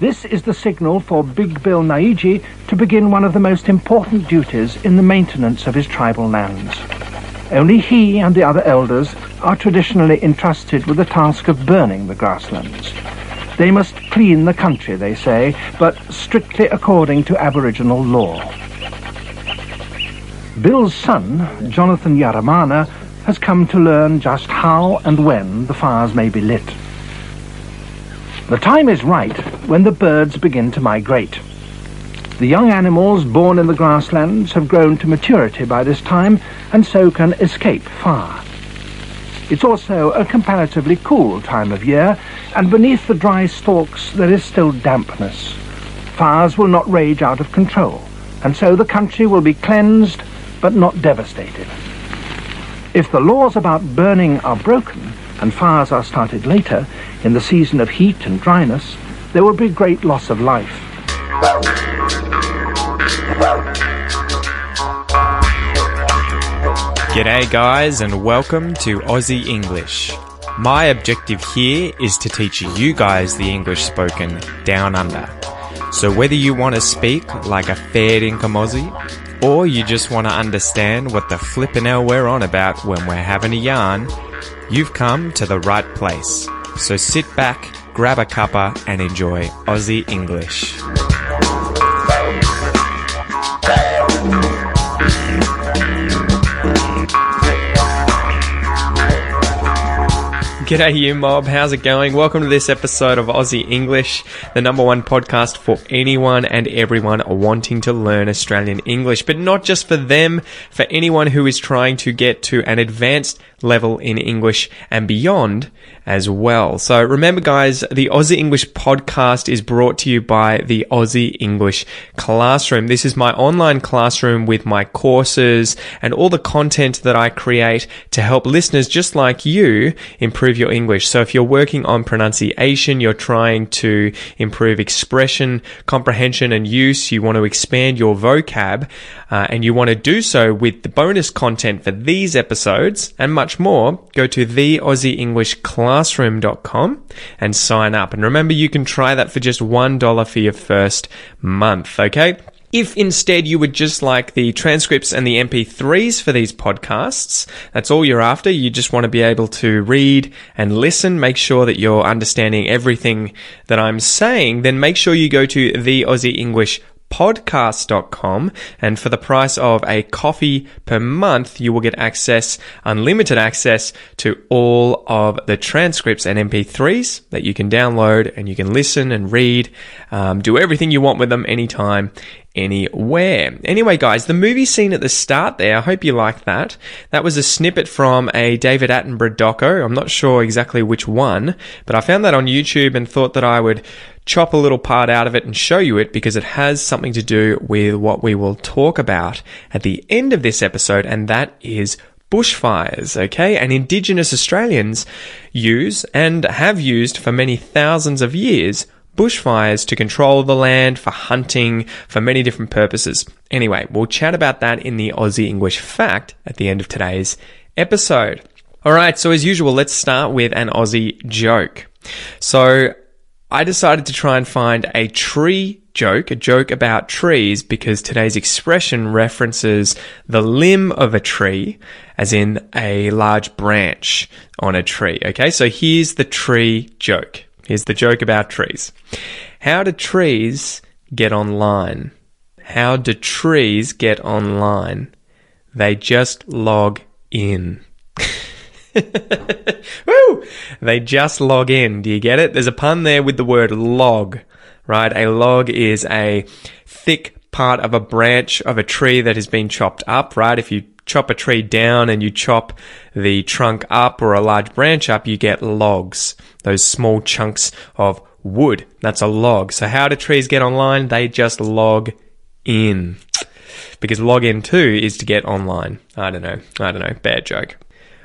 This is the signal for Big Bill Neidjie to begin one of the most important duties in the maintenance of his tribal lands. Only he and the other elders are traditionally entrusted with the task of burning the grasslands. They must clean the country, they say, but strictly according to Aboriginal law. Bill's son, Jonathan Yaramana, has come to learn just how and when the fires may be lit. The time is right when the birds begin to migrate. The young animals born in the grasslands have grown to maturity by this time and so can escape fire. It's also a comparatively cool time of year, and beneath the dry stalks there is still dampness. Fires will not rage out of control, and so the country will be cleansed but not devastated. If the laws about burning are broken and fires are started later, in the season of heat and dryness, there will be great loss of life. G'day, guys, and welcome to Aussie English. My objective here is to teach you guys the English spoken down under. So, whether you want to speak like a fair dinkum Aussie, or you just want to understand what the flippin' hell we're on about when we're having a yarn, you've come to the right place. So sit back, grab a cuppa, and enjoy Aussie English. G'day, you mob. How's it going? Welcome to this episode of Aussie English, the number one podcast for anyone and everyone wanting to learn Australian English, but not just for them, for anyone who is trying to get to an advanced level in English and beyond as well. So remember guys, the Aussie English podcast is brought to you by the Aussie English Classroom. This is my online classroom with my courses and all the content that I create to help listeners just like you improve your English. So if you're working on pronunciation, you're trying to improve expression, comprehension and use, you want to expand your vocab, uh, and you want to do so with the bonus content for these episodes and much more, go to theaussieenglishclassroom.com and sign up. And remember, you can try that for just $1 for your first month, okay? If instead you would just like the transcripts and the MP3s for these podcasts, that's all you're after. You just want to be able to read and listen, make sure that you're understanding everything that I'm saying, then make sure you go to the Aussie English podcast.com and for the price of a coffee per month you will get access unlimited access to all of the transcripts and mp3s that you can download and you can listen and read. Um, do everything you want with them anytime anywhere. Anyway, guys, the movie scene at the start there, I hope you like that. That was a snippet from a David Attenborough doco. I'm not sure exactly which one, but I found that on YouTube and thought that I would chop a little part out of it and show you it because it has something to do with what we will talk about at the end of this episode, and that is bushfires, okay? And Indigenous Australians use and have used for many thousands of years bushfires to control the land, for hunting, for many different purposes. Anyway, we'll chat about that in the Aussie English fact at the end of today's episode. Alright, so as usual, let's start with an Aussie joke. So, I decided to try and find a tree joke, a joke about trees, because today's expression references the limb of a tree, as in a large branch on a tree. Okay, so here's the tree joke. Here's the joke about trees. How do trees get online? How do trees get online? They just log in. Woo! They just log in. Do you get it? There's a pun there with the word log, right? A log is a thick part of a branch of a tree that has been chopped up, right? If you chop a tree down and you chop the trunk up or a large branch up, you get logs, those small chunks of wood. That's a log. So how do trees get online? They just log in. Because log in too is to get online. I don't know. I don't know. Bad joke.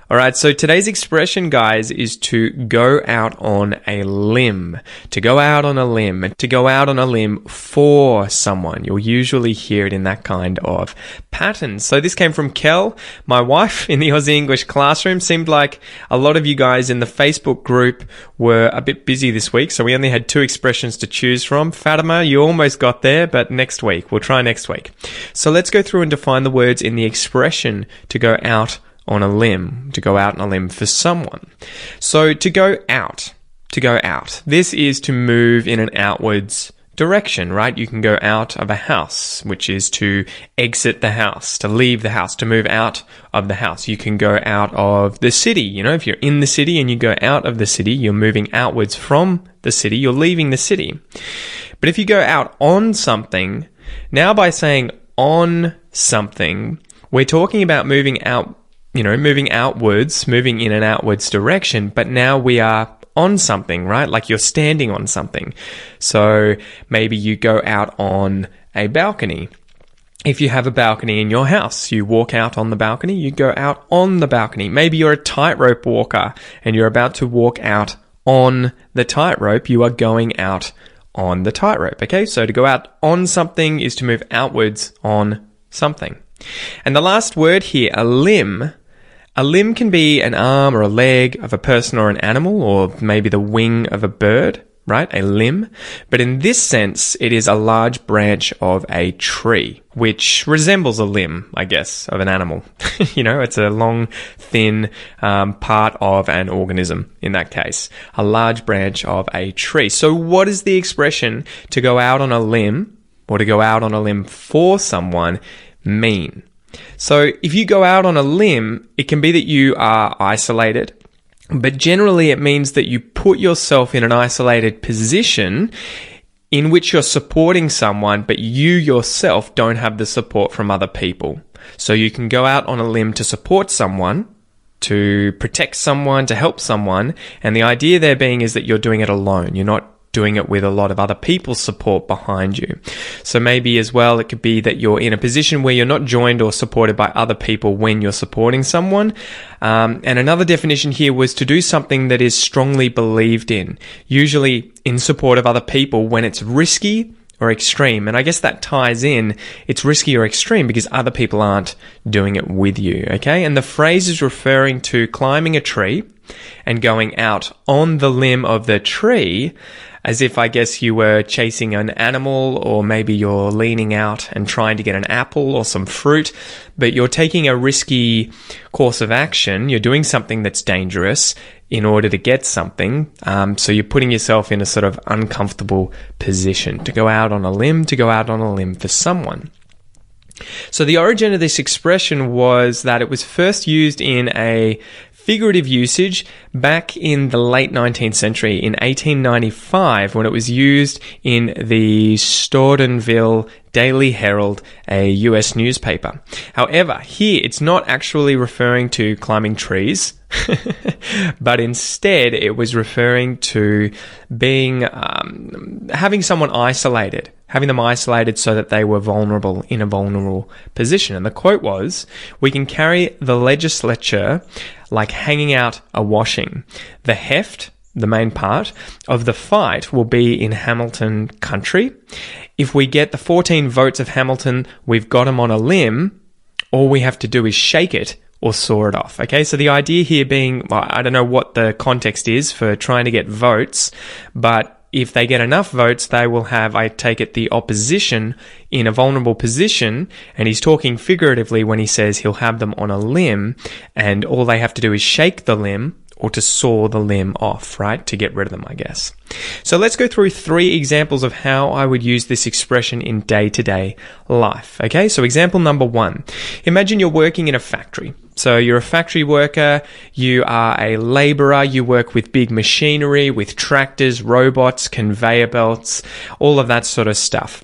All right, so today's expression, guys, is to go out on a limb. To go out on a limb. To go out on a limb for someone. You'll usually hear it in that kind of pattern. So this came from Kel, my wife in the Aussie English classroom. Seemed like a lot of you guys in the Facebook group were a bit busy this week, so we only had two expressions to choose from. Fatima, you almost got there, but next week. We'll try next week. So let's go through and define the words in the expression to go out on a limb, to go out on a limb for someone. So to go out, to go out. This is to move in an outwards direction, right? You can go out of a house, which is to exit the house, to leave the house, to move out of the house. You can go out of the city. You know, if you're in the city and you go out of the city, you're moving outwards from the city, you're leaving the city. But if you go out on something, now by saying on something, we're talking about moving out you know, moving outwards, moving in an outwards direction, but now we are on something, right? Like you're standing on something. So maybe you go out on a balcony. If you have a balcony in your house, you walk out on the balcony, you go out on the balcony. Maybe you're a tightrope walker and you're about to walk out on the tightrope. You are going out on the tightrope. Okay. So to go out on something is to move outwards on something. And the last word here, a limb, a limb can be an arm or a leg of a person or an animal, or maybe the wing of a bird, right? A limb. But in this sense, it is a large branch of a tree, which resembles a limb, I guess, of an animal. you know, it's a long, thin um, part of an organism in that case. A large branch of a tree. So, what is the expression to go out on a limb or to go out on a limb for someone mean? So if you go out on a limb, it can be that you are isolated, but generally it means that you put yourself in an isolated position in which you're supporting someone, but you yourself don't have the support from other people. So you can go out on a limb to support someone, to protect someone, to help someone, and the idea there being is that you're doing it alone. You're not doing it with a lot of other people's support behind you. So maybe as well, it could be that you're in a position where you're not joined or supported by other people when you're supporting someone. Um, and another definition here was to do something that is strongly believed in, usually in support of other people when it's risky or extreme. And I guess that ties in, it's risky or extreme because other people aren't doing it with you. Okay. And the phrase is referring to climbing a tree and going out on the limb of the tree as if I guess you were chasing an animal or maybe you're leaning out and trying to get an apple or some fruit, but you're taking a risky course of action. You're doing something that's dangerous in order to get something. Um, so you're putting yourself in a sort of uncomfortable position to go out on a limb, to go out on a limb for someone. So the origin of this expression was that it was first used in a figurative usage back in the late 19th century in 1895 when it was used in the Steubenville Daily Herald, a US newspaper. However, here it's not actually referring to climbing trees, but instead it was referring to being um, having someone isolated, having them isolated so that they were vulnerable in a vulnerable position. And the quote was, "We can carry the legislature like hanging out a washing. The heft, the main part of the fight will be in Hamilton country. If we get the 14 votes of Hamilton, we've got him on a limb. All we have to do is shake it or saw it off. Okay, so the idea here being, well, I don't know what the context is for trying to get votes, but if they get enough votes, they will have, I take it, the opposition in a vulnerable position. And he's talking figuratively when he says he'll have them on a limb, and all they have to do is shake the limb or to saw the limb off, right? To get rid of them, I guess. So let's go through three examples of how I would use this expression in day to day life. Okay, so example number one. Imagine you're working in a factory. So you're a factory worker, you are a laborer, you work with big machinery, with tractors, robots, conveyor belts, all of that sort of stuff.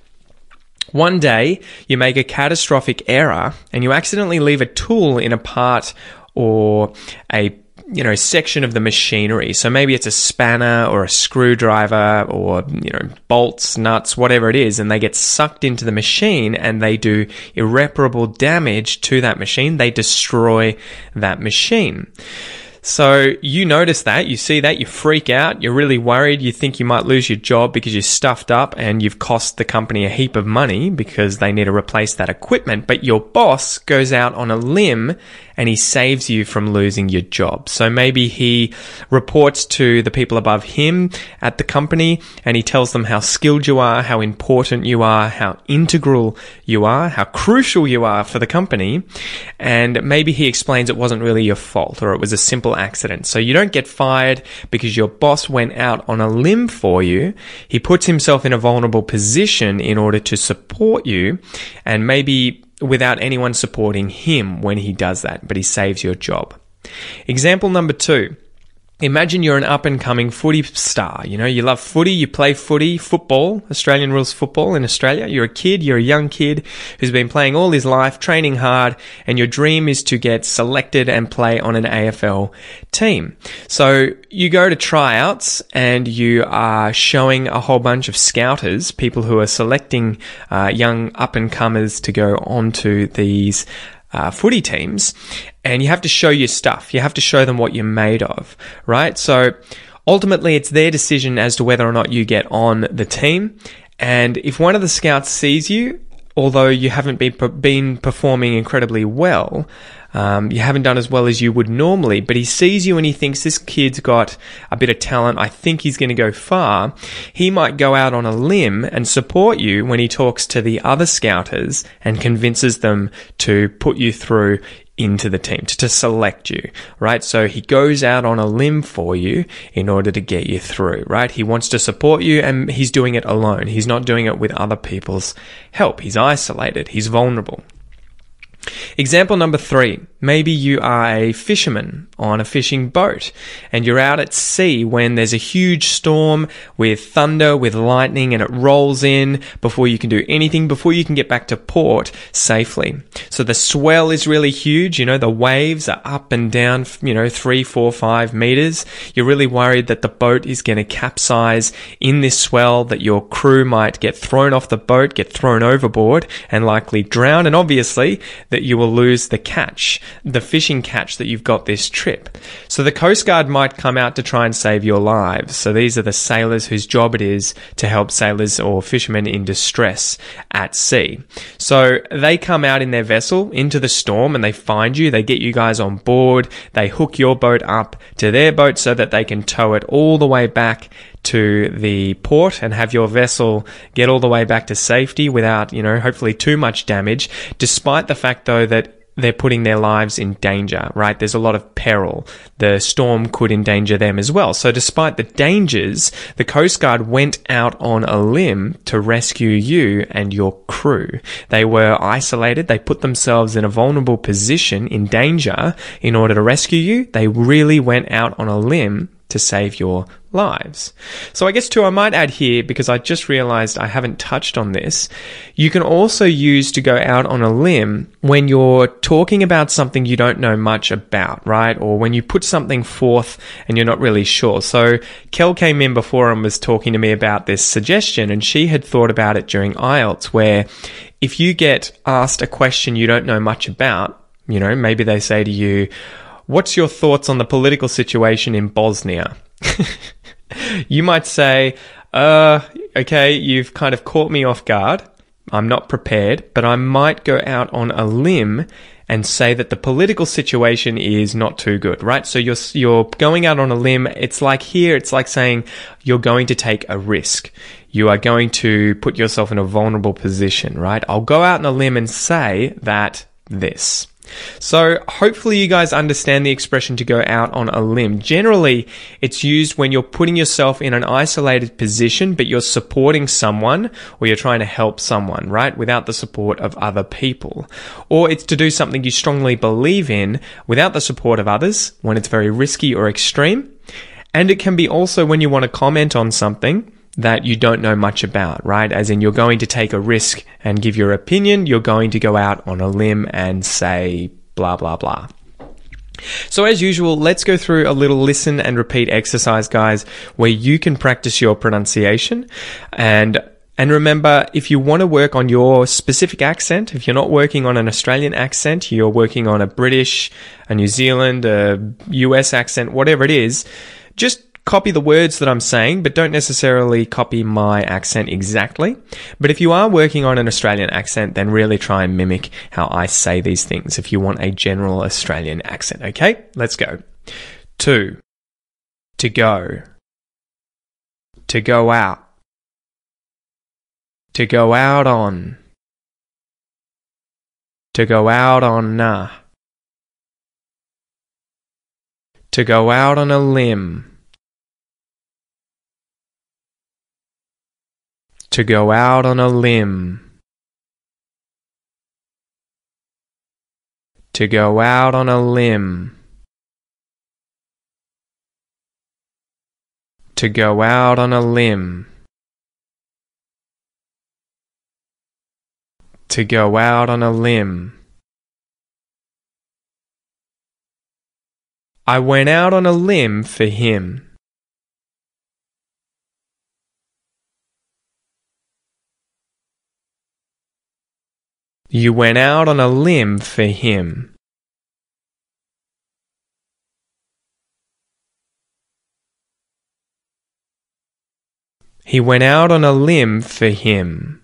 One day, you make a catastrophic error and you accidentally leave a tool in a part or a you know, section of the machinery. So maybe it's a spanner or a screwdriver or, you know, bolts, nuts, whatever it is, and they get sucked into the machine and they do irreparable damage to that machine. They destroy that machine. So you notice that, you see that, you freak out, you're really worried, you think you might lose your job because you're stuffed up and you've cost the company a heap of money because they need to replace that equipment. But your boss goes out on a limb and he saves you from losing your job. So maybe he reports to the people above him at the company and he tells them how skilled you are, how important you are, how integral you are, how crucial you are for the company. And maybe he explains it wasn't really your fault or it was a simple accident. So you don't get fired because your boss went out on a limb for you. He puts himself in a vulnerable position in order to support you and maybe without anyone supporting him when he does that, but he saves your job. Example number two. Imagine you're an up and coming footy star. You know, you love footy, you play footy, football, Australian rules football in Australia. You're a kid, you're a young kid who's been playing all his life, training hard, and your dream is to get selected and play on an AFL team. So you go to tryouts and you are showing a whole bunch of scouters, people who are selecting uh, young up and comers to go onto these uh, footy teams, and you have to show your stuff. You have to show them what you're made of, right? So ultimately, it's their decision as to whether or not you get on the team. And if one of the scouts sees you, although you haven't been been performing incredibly well, um, you haven't done as well as you would normally, but he sees you and he thinks this kid's got a bit of talent. I think he's going to go far. He might go out on a limb and support you when he talks to the other scouters and convinces them to put you through into the team to, select you, right? So he goes out on a limb for you in order to get you through, right? He wants to support you and he's doing it alone. He's not doing it with other people's help. He's isolated. He's vulnerable. Example number three. Maybe you are a fisherman on a fishing boat and you're out at sea when there's a huge storm with thunder, with lightning, and it rolls in before you can do anything, before you can get back to port safely. So the swell is really huge. You know, the waves are up and down, you know, three, four, five meters. You're really worried that the boat is going to capsize in this swell, that your crew might get thrown off the boat, get thrown overboard, and likely drown. And obviously, that you will lose the catch, the fishing catch that you've got this trip. So the Coast Guard might come out to try and save your lives. So these are the sailors whose job it is to help sailors or fishermen in distress at sea. So they come out in their vessel into the storm and they find you, they get you guys on board, they hook your boat up to their boat so that they can tow it all the way back to the port and have your vessel get all the way back to safety without, you know, hopefully too much damage, despite the fact though that they're putting their lives in danger, right? There's a lot of peril. The storm could endanger them as well. So despite the dangers, the Coast Guard went out on a limb to rescue you and your crew. They were isolated. They put themselves in a vulnerable position in danger in order to rescue you. They really went out on a limb to save your lives. So I guess too, I might add here because I just realized I haven't touched on this. You can also use to go out on a limb when you're talking about something you don't know much about, right? Or when you put something forth and you're not really sure. So Kel came in before and was talking to me about this suggestion and she had thought about it during IELTS where if you get asked a question you don't know much about, you know, maybe they say to you, What's your thoughts on the political situation in Bosnia? you might say, uh, okay, you've kind of caught me off guard. I'm not prepared, but I might go out on a limb and say that the political situation is not too good, right? So you're, you're going out on a limb. It's like here, it's like saying you're going to take a risk. You are going to put yourself in a vulnerable position, right? I'll go out on a limb and say that this. So hopefully you guys understand the expression to go out on a limb. Generally, it's used when you're putting yourself in an isolated position, but you're supporting someone or you're trying to help someone, right? Without the support of other people. Or it's to do something you strongly believe in without the support of others when it's very risky or extreme. And it can be also when you want to comment on something that you don't know much about, right? As in, you're going to take a risk and give your opinion, you're going to go out on a limb and say blah, blah, blah. So, as usual, let's go through a little listen and repeat exercise, guys, where you can practice your pronunciation. And and remember, if you want to work on your specific accent, if you're not working on an Australian accent, you're working on a British, a New Zealand, a US accent, whatever it is, just copy the words that I'm saying, but don't necessarily copy my accent exactly. But if you are working on an Australian accent, then really try and mimic how I say these things if you want a general Australian accent. Okay, let's go. Two. To go. To go out. To go out on. To go out on nah. To go out on a limb. To go out on a limb. To go out on a limb. To go out on a limb. To go out on a limb. I went out on a limb for him. You went out on a limb for him. He went out on a limb for him.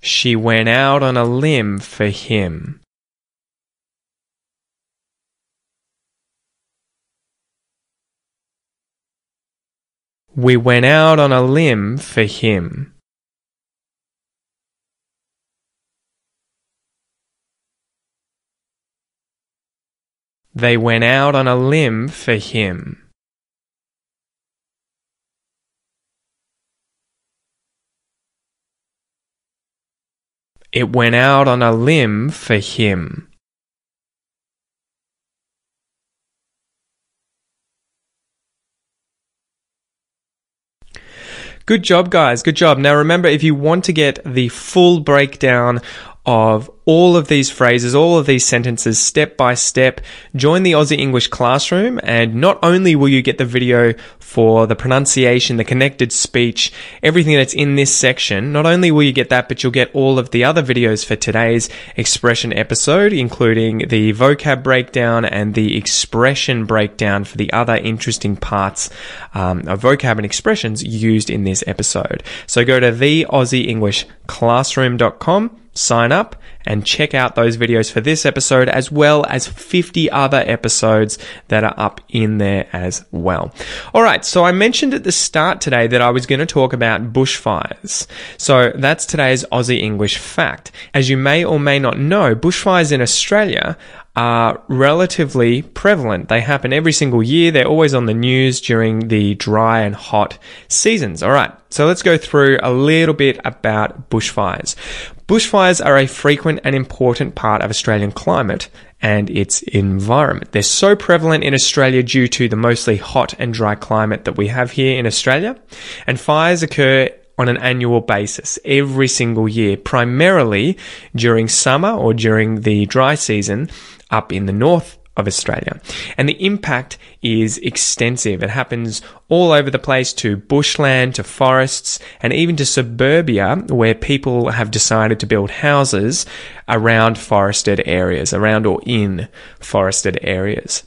She went out on a limb for him. We went out on a limb for him. They went out on a limb for him. It went out on a limb for him. Good job, guys. Good job. Now remember, if you want to get the full breakdown of all of these phrases, all of these sentences step by step. Join the Aussie English classroom and not only will you get the video for the pronunciation, the connected speech, everything that's in this section, not only will you get that, but you'll get all of the other videos for today's expression episode, including the vocab breakdown and the expression breakdown for the other interesting parts um, of vocab and expressions used in this episode. So go to the Aussie English classroom.com sign up and check out those videos for this episode as well as 50 other episodes that are up in there as well. All right, so I mentioned at the start today that I was going to talk about bushfires. So that's today's Aussie English fact. As you may or may not know, bushfires in Australia are relatively prevalent. They happen every single year. They're always on the news during the dry and hot seasons. All right. So let's go through a little bit about bushfires. Bushfires are a frequent and important part of Australian climate and its environment. They're so prevalent in Australia due to the mostly hot and dry climate that we have here in Australia. And fires occur on an annual basis every single year, primarily during summer or during the dry season up in the north of Australia. And the impact is extensive. It happens all over the place to bushland, to forests, and even to suburbia where people have decided to build houses around forested areas, around or in forested areas.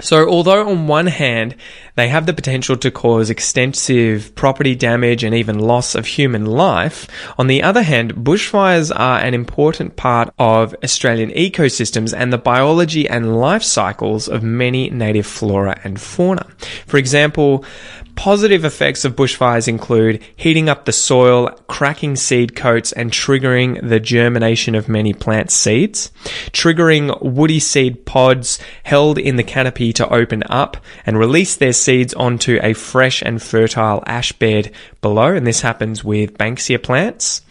So, although on one hand they have the potential to cause extensive property damage and even loss of human life, on the other hand, bushfires are an important part of Australian ecosystems and the biology and life cycles of many native flora and fauna. For example, Positive effects of bushfires include heating up the soil, cracking seed coats, and triggering the germination of many plant seeds, triggering woody seed pods held in the canopy to open up and release their seeds onto a fresh and fertile ash bed below, and this happens with Banksia plants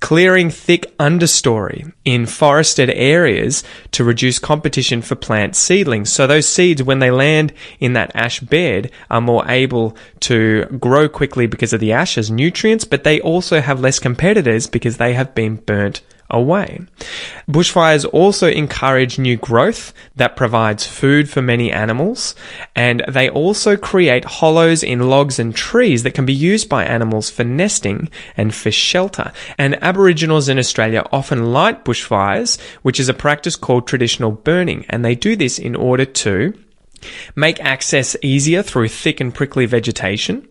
clearing thick understory in forested areas to reduce competition for plant seedlings. So those seeds, when they land in that ash bed, are more able to grow quickly because of the ash as nutrients, but they also have less competitors because they have been burnt away. Bushfires also encourage new growth that provides food for many animals, and they also create hollows in logs and trees that can be used by animals for nesting and for shelter. And Aboriginals in Australia often light bushfires, which is a practice called traditional burning, and they do this in order to make access easier through thick and prickly vegetation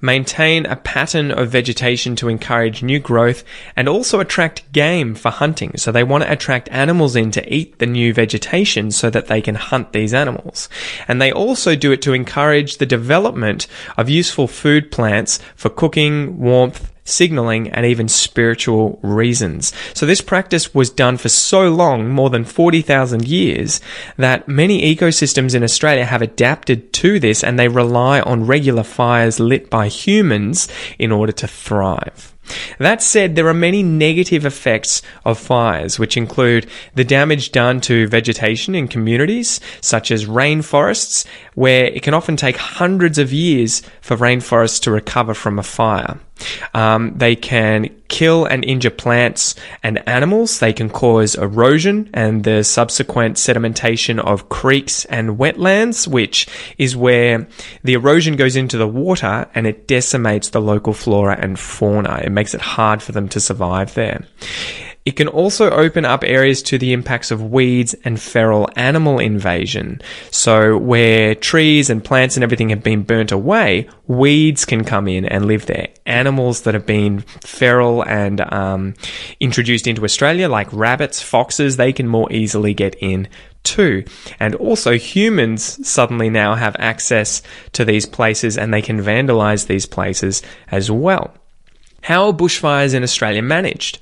maintain a pattern of vegetation to encourage new growth, and also attract game for hunting. So they want to attract animals in to eat the new vegetation so that they can hunt these animals. And they also do it to encourage the development of useful food plants for cooking, warmth, signaling, and even spiritual reasons. So this practice was done for so long, more than 40,000 years, that many ecosystems in Australia have adapted to this and they rely on regular fires lit by humans in order to thrive. That said, there are many negative effects of fires, which include the damage done to vegetation in communities, such as rainforests, where it can often take hundreds of years for rainforests to recover from a fire. Um, they can kill and injure plants and animals. They can cause erosion and the subsequent sedimentation of creeks and wetlands, which is where the erosion goes into the water and it decimates the local flora and fauna. It makes it hard for them to survive there. It can also open up areas to the impacts of weeds and feral animal invasion. So where trees and plants and everything have been burnt away, weeds can come in and live there. Animals that have been feral and um, introduced into Australia, like rabbits, foxes, they can more easily get in too. And also humans suddenly now have access to these places and they can vandalize these places as well. How are bushfires in Australia managed?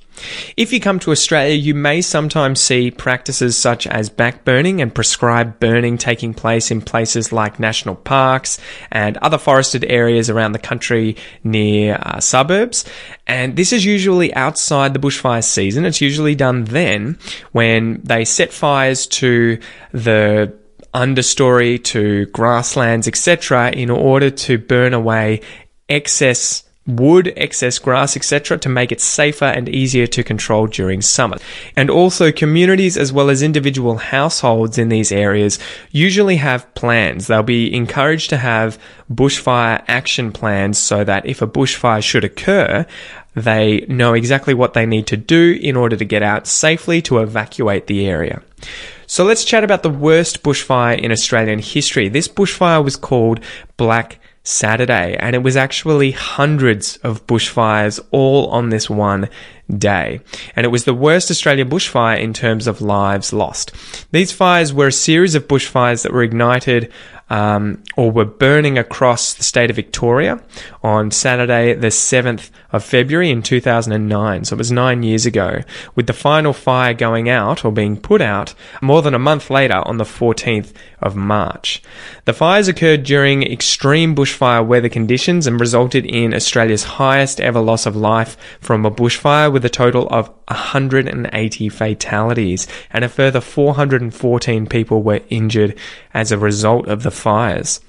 If you come to Australia, you may sometimes see practices such as backburning and prescribed burning taking place in places like national parks and other forested areas around the country near uh, suburbs. And this is usually outside the bushfire season. It's usually done then when they set fires to the understory, to grasslands, etc., in order to burn away excess wood, excess grass, etc., to make it safer and easier to control during summer. And also, communities as well as individual households in these areas usually have plans. They'll be encouraged to have bushfire action plans so that if a bushfire should occur, they know exactly what they need to do in order to get out safely to evacuate the area. So let's chat about the worst bushfire in Australian history. This bushfire was called Black Saturday, and it was actually hundreds of bushfires all on this one day. And it was the worst Australian bushfire in terms of lives lost. These fires were a series of bushfires that were ignited um, or were burning across the state of Victoria on Saturday, the 7th of February in 2009. So it was nine years ago, with the final fire going out or being put out more than a month later on the 14th of March. The fires occurred during extreme bushfire weather conditions and resulted in Australia's highest ever loss of life from a bushfire with a total of 180 fatalities and a further 414 people were injured as a result of the fires.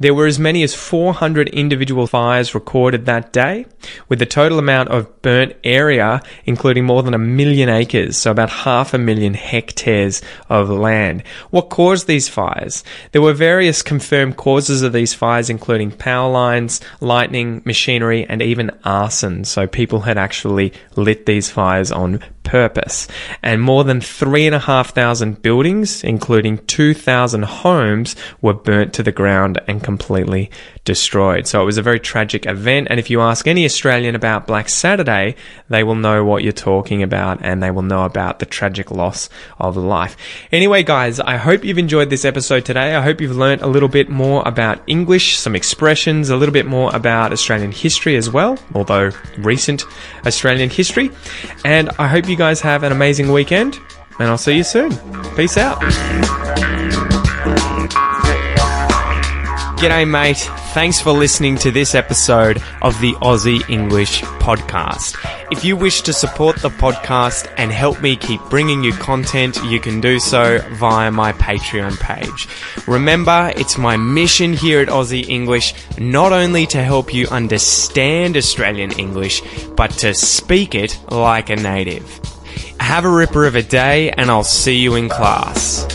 There were as many as 400 individual fires recorded that day, with the total amount of burnt area including more than a million acres, so about half a million hectares of land. What caused these fires? There were various confirmed causes of these fires, including power lines, lightning, machinery, and even arson. So people had actually lit these fires on purpose. And more than 3,500 buildings, including 2,000 homes, were burnt to the ground and completely destroyed. So it was a very tragic event. And if you ask any Australian about Black Saturday, they will know what you're talking about and they will know about the tragic loss of life. Anyway, guys, I hope you've enjoyed this episode today. I hope you've learned a little bit more about English, some expressions, a little bit more about Australian history as well, although recent Australian history. And I hope you guys have an amazing weekend and I'll see you soon. Peace out. G'day, mate thanks for listening to this episode of the Aussie English Podcast. If you wish to support the podcast and help me keep bringing you content, you can do so via my Patreon page. Remember, it's my mission here at Aussie English not only to help you understand Australian English, but to speak it like a native. Have a ripper of a day, and I'll see you in class.